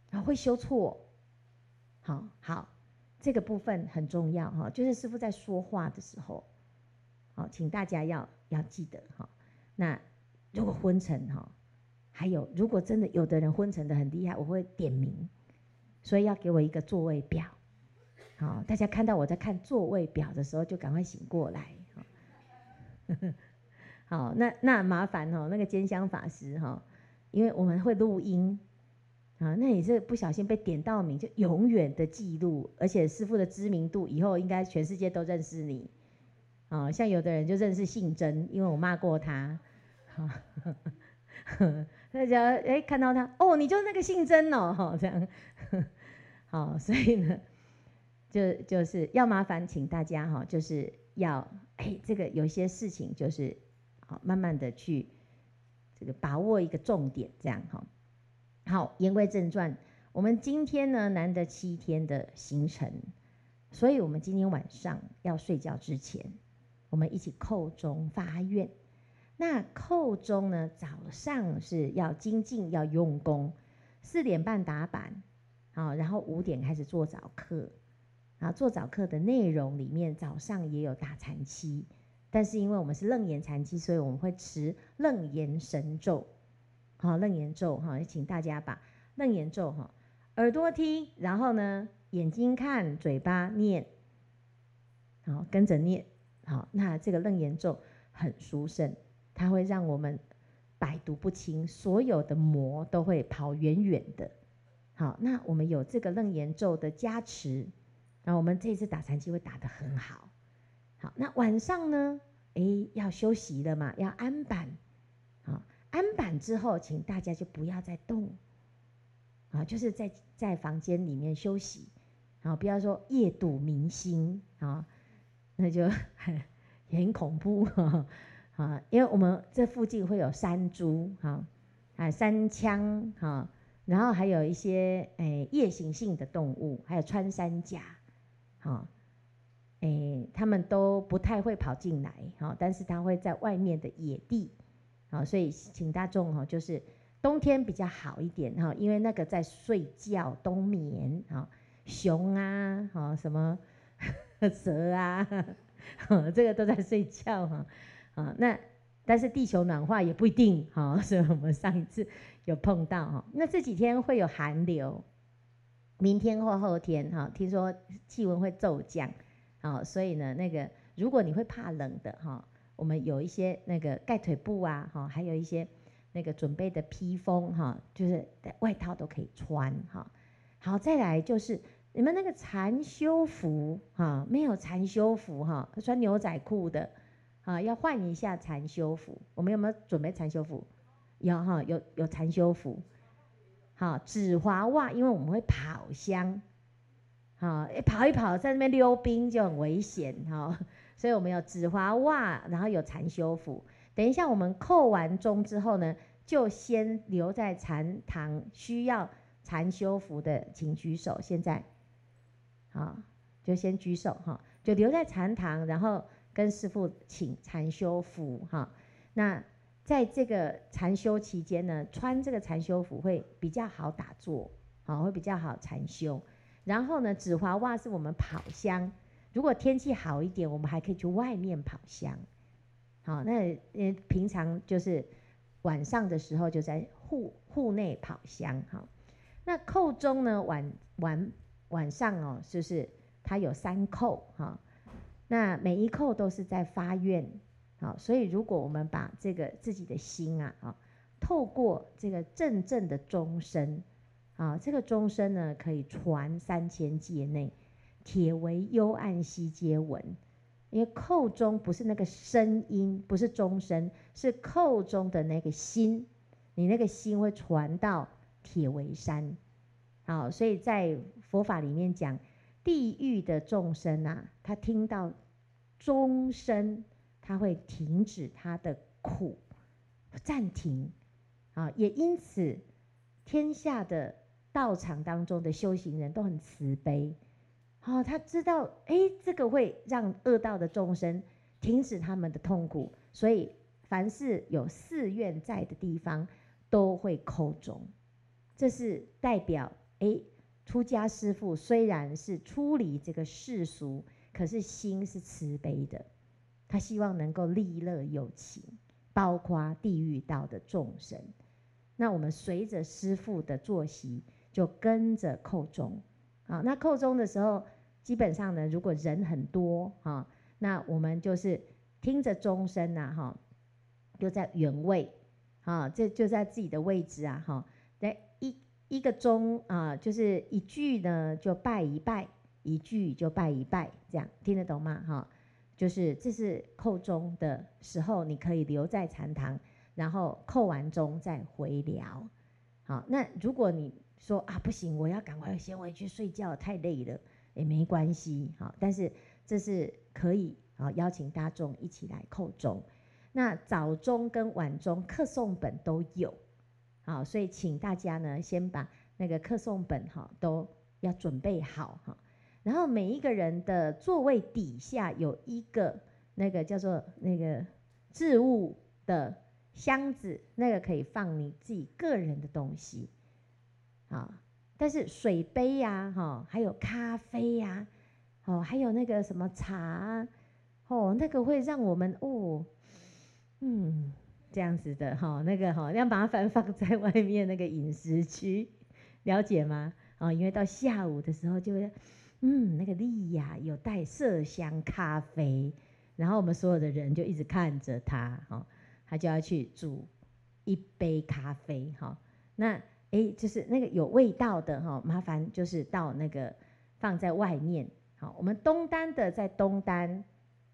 然后，会修错，好好，这个部分很重要哈，就是师父在说话的时候，好，请大家要要记得哈。那如果昏沉哈，还有如果真的有的人昏沉的很厉害，我会点名，所以要给我一个座位表。好，大家看到我在看座位表的时候，就赶快醒过来。好，那那麻烦哦，那个坚香法师哈，因为我们会录音啊，那你是不小心被点到名，就永远的记录，而且师父的知名度以后应该全世界都认识你。啊，像有的人就认识姓曾，因为我骂过他。大家哎看到他哦，你就是那个姓曾哦，这样。好，所以呢。就就是要麻烦请大家哈，就是要哎，这个有些事情就是好慢慢的去这个把握一个重点，这样哈。好，言归正传，我们今天呢难得七天的行程，所以我们今天晚上要睡觉之前，我们一起叩钟发愿。那叩钟呢，早上是要精进要用功，四点半打板，好，然后五点开始做早课。啊，做早课的内容里面，早上也有打禅七，但是因为我们是楞严禅七，所以我们会持楞严神咒。好，楞严咒哈，也请大家把楞严咒哈，耳朵听，然后呢，眼睛看，嘴巴念，好，跟着念。好，那这个楞严咒很殊胜，它会让我们百毒不侵，所有的魔都会跑远远的。好，那我们有这个楞严咒的加持。那我们这次打禅机会打得很好，好，那晚上呢？诶，要休息了嘛，要安板，安板之后，请大家就不要再动，啊，就是在在房间里面休息，啊，不要说夜睹明星，啊，那就很 很恐怖，啊，因为我们这附近会有山猪，哈，啊，山羌，哈，然后还有一些诶夜行性的动物，还有穿山甲。好，诶，他们都不太会跑进来，哈，但是他会在外面的野地，好，所以请大众哈，就是冬天比较好一点哈，因为那个在睡觉冬眠，啊，熊啊，哈，什么 蛇啊，这个都在睡觉哈，啊，那但是地球暖化也不一定，哈，所以我们上一次有碰到哈，那这几天会有寒流。明天或后天，哈，听说气温会骤降，啊，所以呢，那个如果你会怕冷的，哈，我们有一些那个盖腿布啊，哈，还有一些那个准备的披风，哈，就是外套都可以穿，哈。好，再来就是你们那个禅修服，哈，没有禅修服，哈，穿牛仔裤的，啊，要换一下禅修服。我们有没有准备禅修服？有哈，有有禅修服。好，止滑袜，因为我们会跑香，好，跑一跑在那边溜冰就很危险，哈，所以我们有止滑袜，然后有禅修服。等一下我们叩完钟之后呢，就先留在禅堂，需要禅修服的请举手。现在，好，就先举手哈，就留在禅堂，然后跟师父请禅修服哈，那。在这个禅修期间呢，穿这个禅修服会比较好打坐，好，会比较好禅修。然后呢，止滑袜是我们跑香，如果天气好一点，我们还可以去外面跑香。好，那呃平常就是晚上的时候就在户户内跑香。好，那叩钟呢，晚晚晚上哦，就是它有三叩哈，那每一叩都是在发愿。好，所以如果我们把这个自己的心啊，啊，透过这个阵阵的钟声，啊，这个钟声呢，可以传三千界内，铁围幽暗悉皆闻。因为叩钟不是那个声音，不是钟声，是叩钟的那个心，你那个心会传到铁围山。好，所以在佛法里面讲，地狱的众生啊，他听到钟声，他会停止他的苦，暂停。啊，也因此，天下的道场当中的修行人都很慈悲。哦，他知道，哎，这个会让恶道的众生停止他们的痛苦，所以凡是有寺院在的地方，都会叩钟。这是代表，哎，出家师父虽然是出离这个世俗，可是心是慈悲的，他希望能够利乐有情，包括地狱道的众生。那我们随着师父的作息，就跟着叩钟。啊，那扣钟的时候，基本上呢，如果人很多哈，那我们就是听着钟声呐，哈，就在原位，啊，这就在自己的位置啊，哈，来一一个钟啊，就是一句呢就拜一拜，一句就拜一拜，这样听得懂吗？哈，就是这是扣钟的时候，你可以留在禅堂，然后扣完钟再回寮。好，那如果你说啊，不行，我要赶快先回去睡觉，太累了，也没关系，好，但是这是可以啊，邀请大众一起来叩钟。那早钟跟晚钟课诵本都有，好，所以请大家呢先把那个课诵本哈都要准备好哈。然后每一个人的座位底下有一个那个叫做那个置物的箱子，那个可以放你自己个人的东西。啊，但是水杯呀，哈，还有咖啡呀，哦，还有那个什么茶，哦，那个会让我们哦，嗯，这样子的哈，那个哈，要麻烦放在外面那个饮食区，了解吗？啊，因为到下午的时候就会，嗯，那个莉亚有带麝香咖啡，然后我们所有的人就一直看着他，哈，他就要去煮一杯咖啡，哈，那。哎，就是那个有味道的哈，麻烦就是到那个放在外面。好，我们东单的在东单，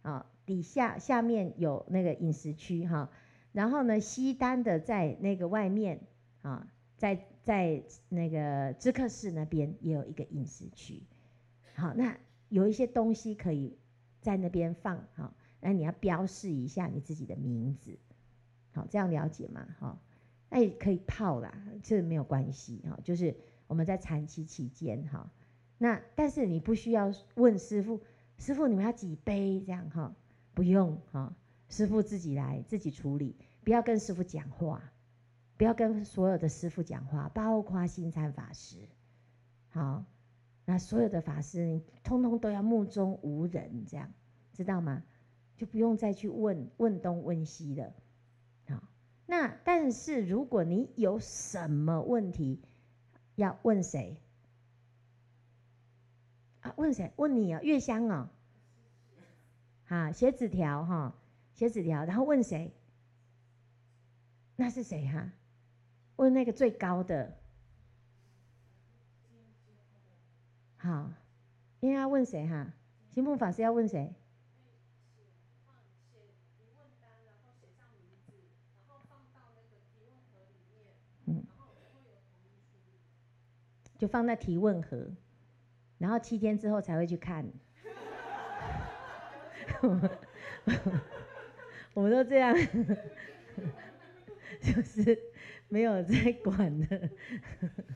啊，底下下面有那个饮食区哈。然后呢，西单的在那个外面啊，在在那个知客室那边也有一个饮食区。好，那有一些东西可以在那边放哈，那你要标示一下你自己的名字。好，这样了解吗？哈。那也可以泡啦，这没有关系哈。就是我们在禅期期间哈，那但是你不需要问师傅，师傅你们要几杯这样哈？不用哈，师傅自己来自己处理，不要跟师傅讲话，不要跟所有的师傅讲话，包括星璨法师。好，那所有的法师你通通都要目中无人这样，知道吗？就不用再去问问东问西的。那但是如果你有什么问题，要问谁？啊，问谁？问你啊，月香啊，好，写纸条哈，写纸条，然后问谁？那是谁哈？问那个最高的。好，应该要问谁哈？行部法师要问谁？就放在提问盒，然后七天之后才会去看。我们都这样，就是没有在管的。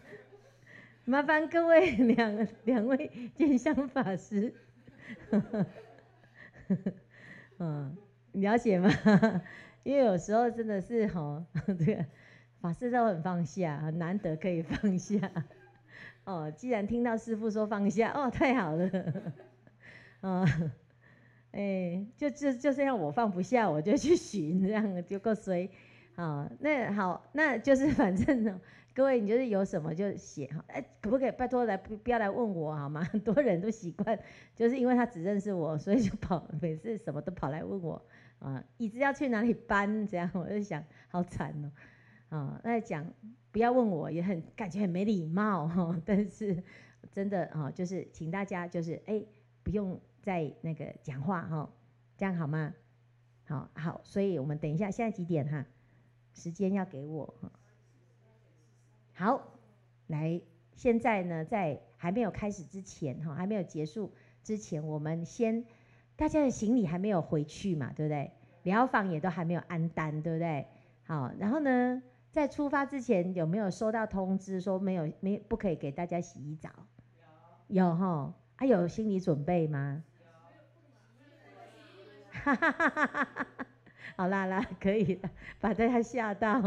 麻烦各位两两位见香法师，嗯，了解吗？因为有时候真的是哈，这个法师都很放下，很难得可以放下。哦，既然听到师傅说放下，哦，太好了，啊、哦，哎，就就就这样，我放不下，我就去寻，这样就够衰，啊，那好，那就是反正呢，各位你就是有什么就写哈，哎，可不可以拜托来不不要来问我好吗？很多人都习惯，就是因为他只认识我，所以就跑，每次什么都跑来问我，啊，椅子要去哪里搬？这样我就想，好惨哦，啊，那讲不要问我，也很感觉很没礼貌 哈。但是真的哈，就是请大家就是哎，不用再那个讲话哈，这样好吗？好好，所以我们等一下，现在几点哈？时间要给我哈。好，来，现在呢，在还没有开始之前哈，还没有结束之前，我们先。大家的行李还没有回去嘛，对不对？疗房也都还没有安单，对不对？好，然后呢，在出发之前有没有收到通知说没有没不可以给大家洗澡？有，有哈，啊有心理准备吗？哈哈哈哈哈！好啦啦，可以了，把大家吓到，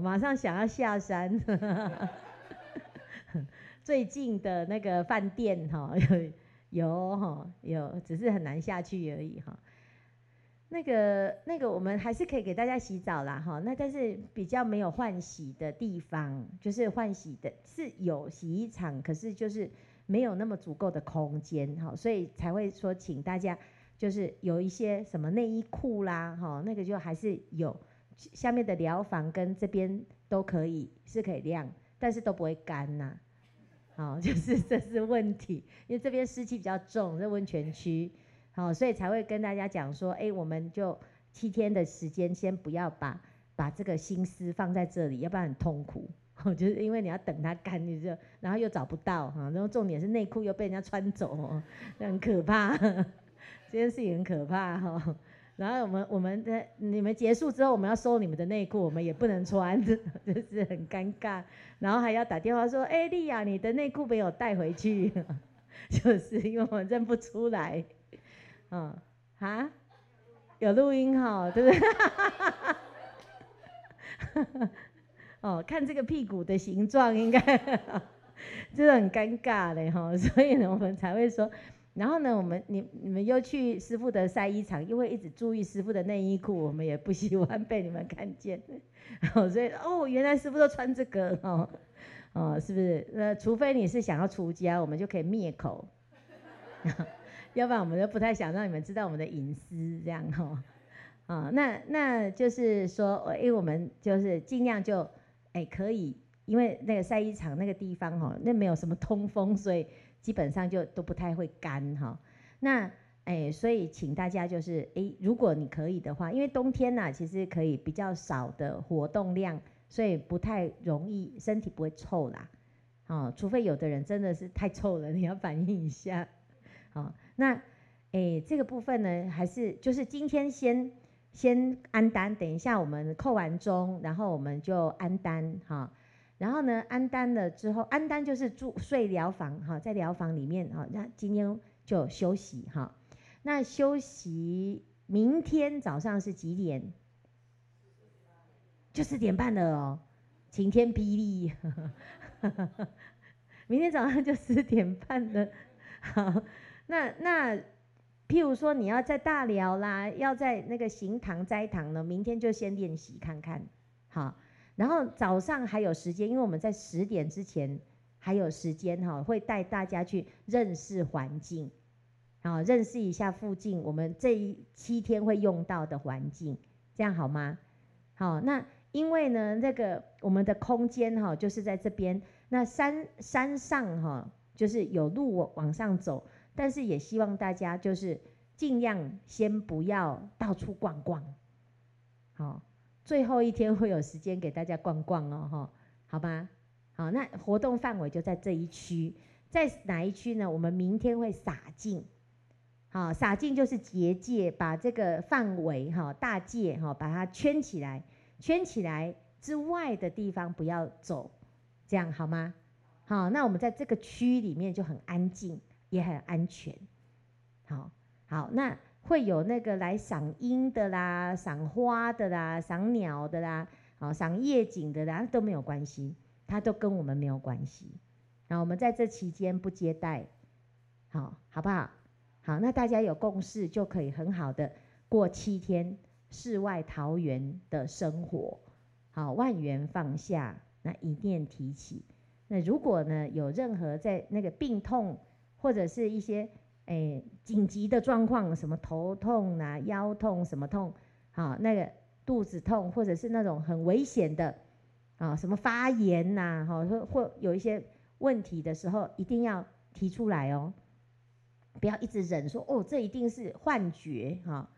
马上想要下山。最近的那个饭店哈。有哈有，只是很难下去而已哈。那个那个，我们还是可以给大家洗澡啦哈。那但是比较没有换洗的地方，就是换洗的是有洗衣厂，可是就是没有那么足够的空间哈，所以才会说请大家就是有一些什么内衣裤啦哈，那个就还是有下面的疗房跟这边都可以是可以晾，但是都不会干呐。好，就是这是问题，因为这边湿气比较重，在温泉区，好，所以才会跟大家讲说，哎，我们就七天的时间，先不要把把这个心思放在这里，要不然很痛苦，就是因为你要等它干，你就然后又找不到哈，然后重点是内裤又被人家穿走，很可怕，这件事情很可怕哈。然后我们我们的你们结束之后，我们要收你们的内裤，我们也不能穿，就是很尴尬。然后还要打电话说：“哎，丽雅，你的内裤没有带回去。”就是因为我认不出来。嗯，啊，有录音哈，对不对？哦，看这个屁股的形状，应该 就是很尴尬嘞哈，所以呢，我们才会说。然后呢，我们你你们又去师傅的晒衣场，又会一直注意师傅的内衣裤，我们也不喜欢被你们看见。哦，所以哦，原来师傅都穿这个哦，哦，是不是？那，除非你是想要出家，我们就可以灭口，要不然我们就不太想让你们知道我们的隐私这样哈。啊、哦，那那就是说，因为我们就是尽量就哎可以，因为那个晒衣场那个地方哈，那没有什么通风，所以。基本上就都不太会干哈，那哎，所以请大家就是哎，如果你可以的话，因为冬天呐，其实可以比较少的活动量，所以不太容易身体不会臭啦，哦，除非有的人真的是太臭了，你要反映一下，好，那哎这个部分呢，还是就是今天先先安单，等一下我们扣完钟，然后我们就安单哈。然后呢，安单了之后，安单就是住睡疗房哈，在疗房里面哈，那今天就休息哈。那休息，明天早上是几点？就四点半了哦，晴天霹雳，明天早上就四点半了。好，那那譬如说你要在大寮啦，要在那个行堂斋堂呢，明天就先练习看看，好。然后早上还有时间，因为我们在十点之前还有时间哈，会带大家去认识环境，啊，认识一下附近我们这一七天会用到的环境，这样好吗？好，那因为呢，那个我们的空间哈，就是在这边，那山山上哈，就是有路往上走，但是也希望大家就是尽量先不要到处逛逛，好。最后一天会有时间给大家逛逛哦，哈，好吧，好，那活动范围就在这一区，在哪一区呢？我们明天会洒净，好，洒净就是结界，把这个范围哈大界哈把它圈起来，圈起来之外的地方不要走，这样好吗？好，那我们在这个区里面就很安静，也很安全，好，好，那。会有那个来赏樱的啦，赏花的啦，赏鸟的啦，好赏夜景的啦，都没有关系，它都跟我们没有关系。然后我们在这期间不接待，好，好不好？好，那大家有共识就可以很好的过七天世外桃源的生活。好，万缘放下，那一念提起。那如果呢有任何在那个病痛或者是一些。哎，紧急的状况，什么头痛啊、腰痛什么痛，好，那个肚子痛，或者是那种很危险的，啊，什么发炎呐，哈，或或有一些问题的时候，一定要提出来哦，不要一直忍说，哦，这一定是幻觉，哈，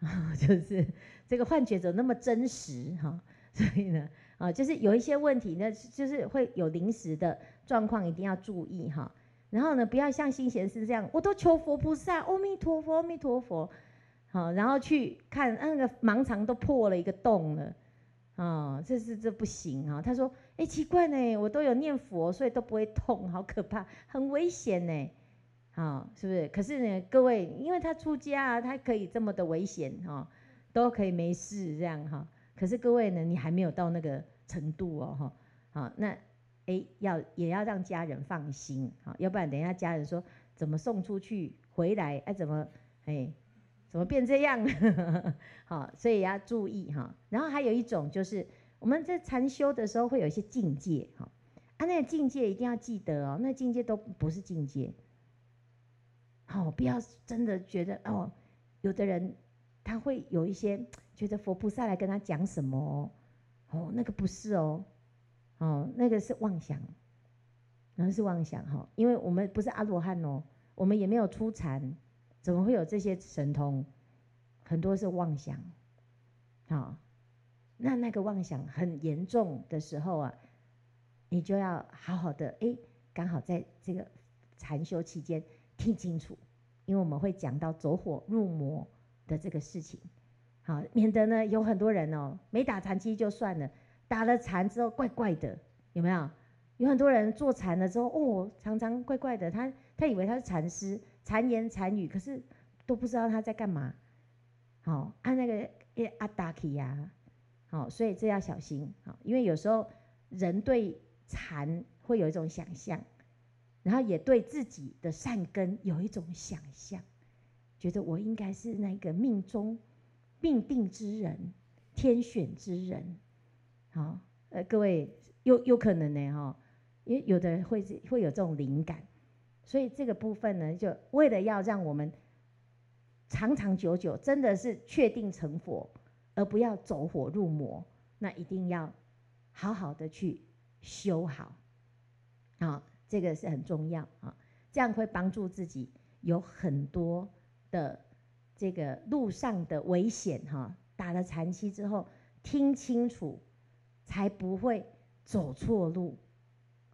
就是这个幻觉怎么那么真实，哈，所以呢，啊，就是有一些问题呢，就是会有临时的状况，一定要注意，哈。然后呢，不要像新贤师这样，我都求佛菩萨，阿弥陀佛，阿弥陀佛，好，然后去看那个盲肠都破了一个洞了，啊，这是这不行啊。他说，哎，奇怪呢，我都有念佛，所以都不会痛，好可怕，很危险呢，啊，是不是？可是呢，各位，因为他出家啊，他可以这么的危险哈，都可以没事这样哈。可是各位呢，你还没有到那个程度哦，哈，好，那。哎，要也要让家人放心啊，要不然等一下家人说怎么送出去回来，哎，怎么哎，怎么变这样？好，所以要注意哈。然后还有一种就是我们在禅修的时候会有一些境界哈，啊，那个境界一定要记得哦，那境界都不是境界。好，不要真的觉得哦，有的人他会有一些觉得佛菩萨来跟他讲什么哦，哦，那个不是哦。哦，那个是妄想，那是妄想哈，因为我们不是阿罗汉哦，我们也没有出禅，怎么会有这些神通？很多是妄想，好，那那个妄想很严重的时候啊，你就要好好的哎，刚好在这个禅修期间听清楚，因为我们会讲到走火入魔的这个事情，好，免得呢有很多人哦，没打禅机就算了。打了禅之后，怪怪的，有没有？有很多人坐禅了之后，哦，常常怪怪的。他他以为他是禅师，禅言禅语，可是都不知道他在干嘛。好、哦，按那个阿达基呀，好，所以这要小心。好，因为有时候人对禅会有一种想象，然后也对自己的善根有一种想象，觉得我应该是那个命中命定之人，天选之人。好，呃，各位有有可能呢，哈，因为有的人会会有这种灵感，所以这个部分呢，就为了要让我们长长久久，真的是确定成佛，而不要走火入魔，那一定要好好的去修好，啊，这个是很重要啊，这样会帮助自己有很多的这个路上的危险哈，打了禅七之后听清楚。才不会走错路，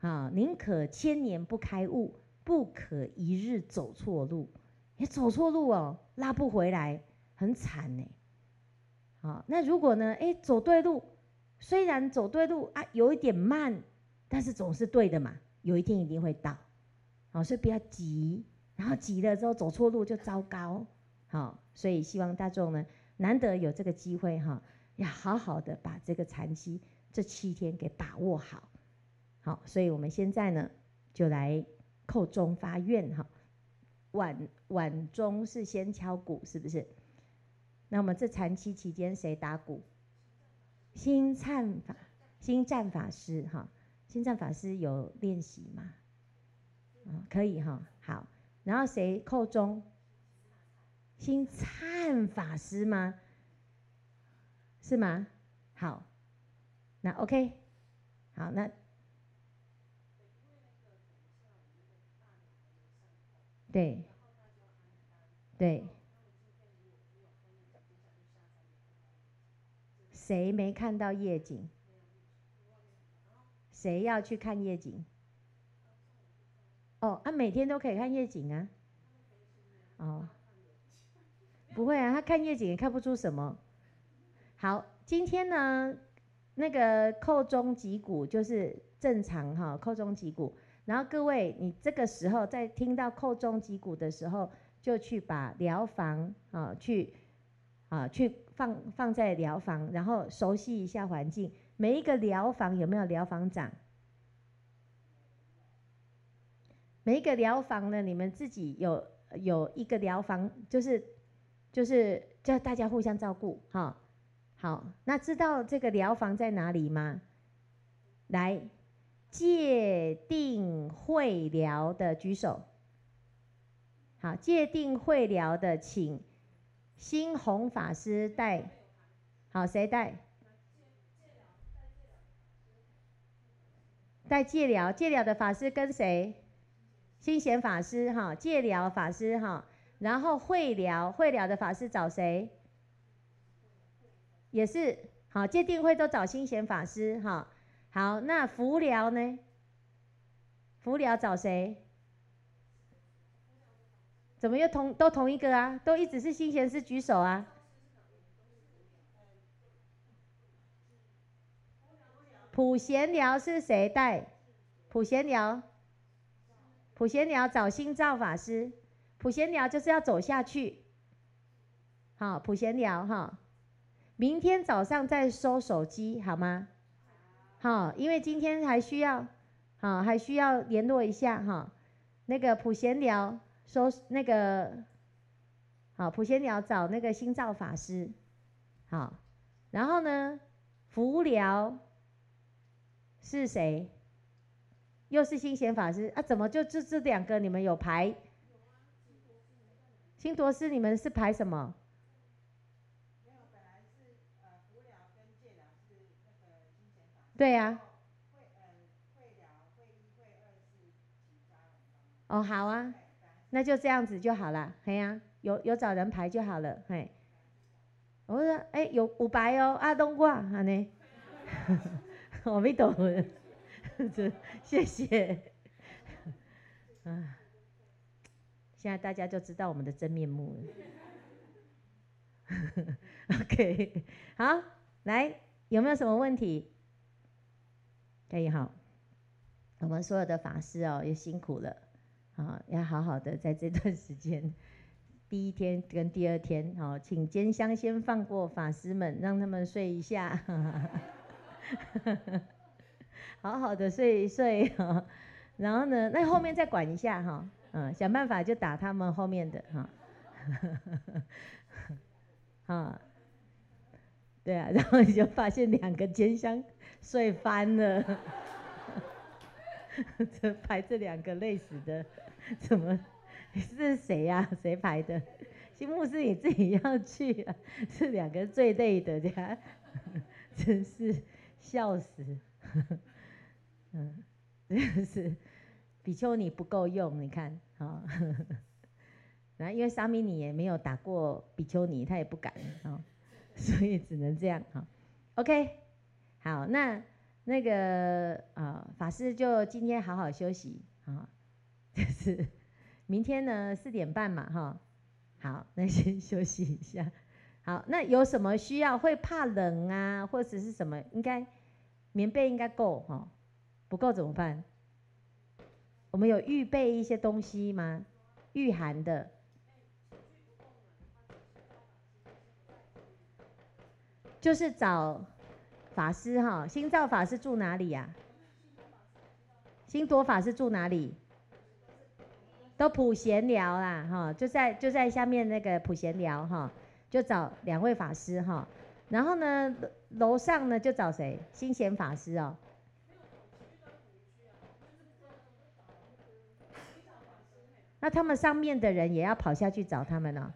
啊！宁可千年不开悟，不可一日走错路。你走错路哦，拉不回来，很惨呢。好，那如果呢？哎，走对路，虽然走对路啊，有一点慢，但是总是对的嘛。有一天一定会到，好，所以不要急，然后急了之后走错路就糟糕。好，所以希望大众呢，难得有这个机会哈，要好好的把这个禅期。这七天给把握好，好，所以我们现在呢，就来叩钟发愿哈。晚晚钟是先敲鼓，是不是？那我们这禅期期间谁打鼓？星灿法，星灿法师哈。星灿法师有练习吗？啊，可以哈。好，然后谁叩钟？星灿法师吗？是吗？好。那 OK，好，那对对，谁没看到夜景？谁要去看夜景？哦，啊，每天都可以看夜景啊。哦，不会啊，他看夜景也看不出什么。好，今天呢？那个叩中脊骨就是正常哈，叩中脊骨。然后各位，你这个时候在听到叩中脊骨的时候，就去把疗房啊，去啊，去放放在疗房，然后熟悉一下环境。每一个疗房有没有疗房长？每一个疗房呢，你们自己有有一个疗房，就是就是叫大家互相照顾哈。好，那知道这个疗房在哪里吗？来，界定会疗的举手。好，界定会疗的，请新红法师带。好，谁带？带戒疗，戒疗的法师跟谁？新贤法师哈，戒疗法师哈。然后会疗，会疗的法师找谁？也是好，戒定慧都找心贤法师哈。好，那福疗呢？福疗找谁？怎么又同都同一个啊？都一直是心贤师举手啊？普贤疗是谁带？普贤疗，普贤疗找心照法师。普贤疗就是要走下去。好，普贤疗哈，明天早上再收手机好吗？好，因为今天还需要，好，还需要联络一下哈。那个普贤聊收那个好，普贤聊找那个心照法师，好，然后呢，福疗是谁？又是心贤法师啊？怎么就这这两个你们有排？新陀师你们是排什么？对呀。哦，好啊。那就这样子就好了，嘿呀、啊，有有找人排就好了，嘿。我说，哎、欸，有五白哦，阿东挂，安尼，我没懂，谢谢。啊，现在大家就知道我们的真面目了。OK，好，来，有没有什么问题？可以好，我们所有的法师哦，也辛苦了。啊，要好好的在这段时间，第一天跟第二天，好，请监香先放过法师们，让他们睡一下，好好的睡一睡。然后呢，那后面再管一下哈，嗯，想办法就打他们后面的哈，啊，对啊，然后你就发现两个监香睡翻了，这排这两个累死的。怎么？是谁呀、啊？谁排的？新牧师你自己要去啊？是两个最累的，这样，真是笑死。嗯，真是比丘尼不够用，你看啊。然后因为沙弥尼也没有打过比丘尼，他也不敢啊，所以只能这样啊。OK，好，那那个啊，法师就今天好好休息啊。就是明天呢，四点半嘛，哈，好，那先 休息一下。好，那有什么需要？会怕冷啊，或者是什么？应该棉被应该够哈，不够怎么办？我们有预备一些东西吗？御寒的。就是找法师哈，心照法师住哪里呀？心铎法师住哪里？都普贤疗啦，哈，就在就在下面那个普贤疗哈，就找两位法师哈，然后呢，楼上呢就找谁？心贤法师哦。那他们上面的人也要跑下去找他们呢？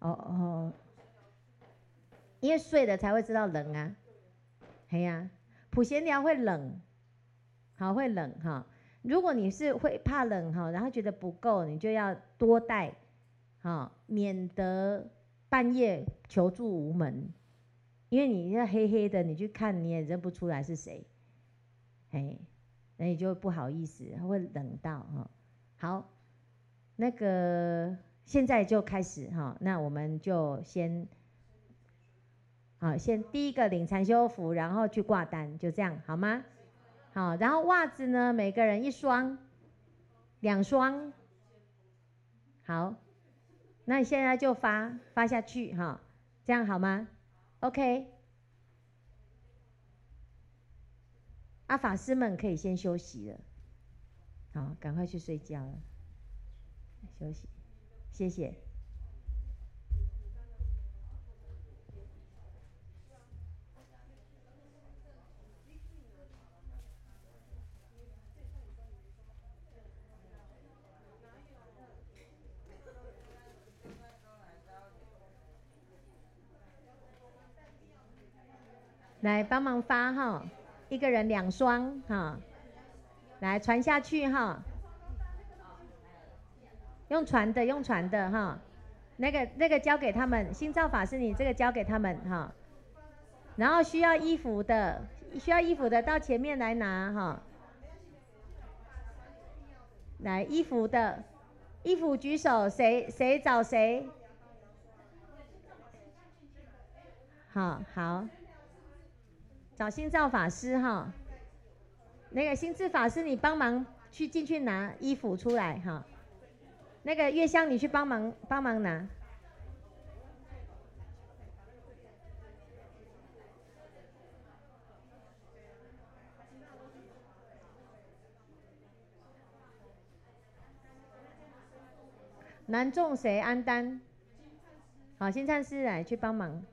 哦哦，因为睡了才会知道冷啊。嘿呀，普贤疗会冷，好会冷哈。如果你是会怕冷哈，然后觉得不够，你就要多带，哈，免得半夜求助无门，因为你要黑黑的，你去看你也认不出来是谁，哎，那你就不好意思，会冷到哈。好，那个现在就开始哈，那我们就先，好，先第一个领禅修服，然后去挂单，就这样好吗？好，然后袜子呢？每个人一双、两双。好，那你现在就发发下去哈，这样好吗？OK。阿法师们可以先休息了，好，赶快去睡觉了，休息，谢谢。来帮忙发哈，一个人两双哈，来传下去哈，用传的用传的哈，那个那个交给他们，心照法师你这个交给他们哈，然后需要衣服的需要衣服的到前面来拿哈，来衣服的衣服举手，谁谁找谁？好好，找心照法师哈，那个心智法师，你帮忙去进去拿衣服出来哈。那个月香，你去帮忙帮忙拿。男众谁？安丹。好，心灿师来去帮忙。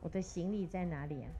我的行李在哪里啊？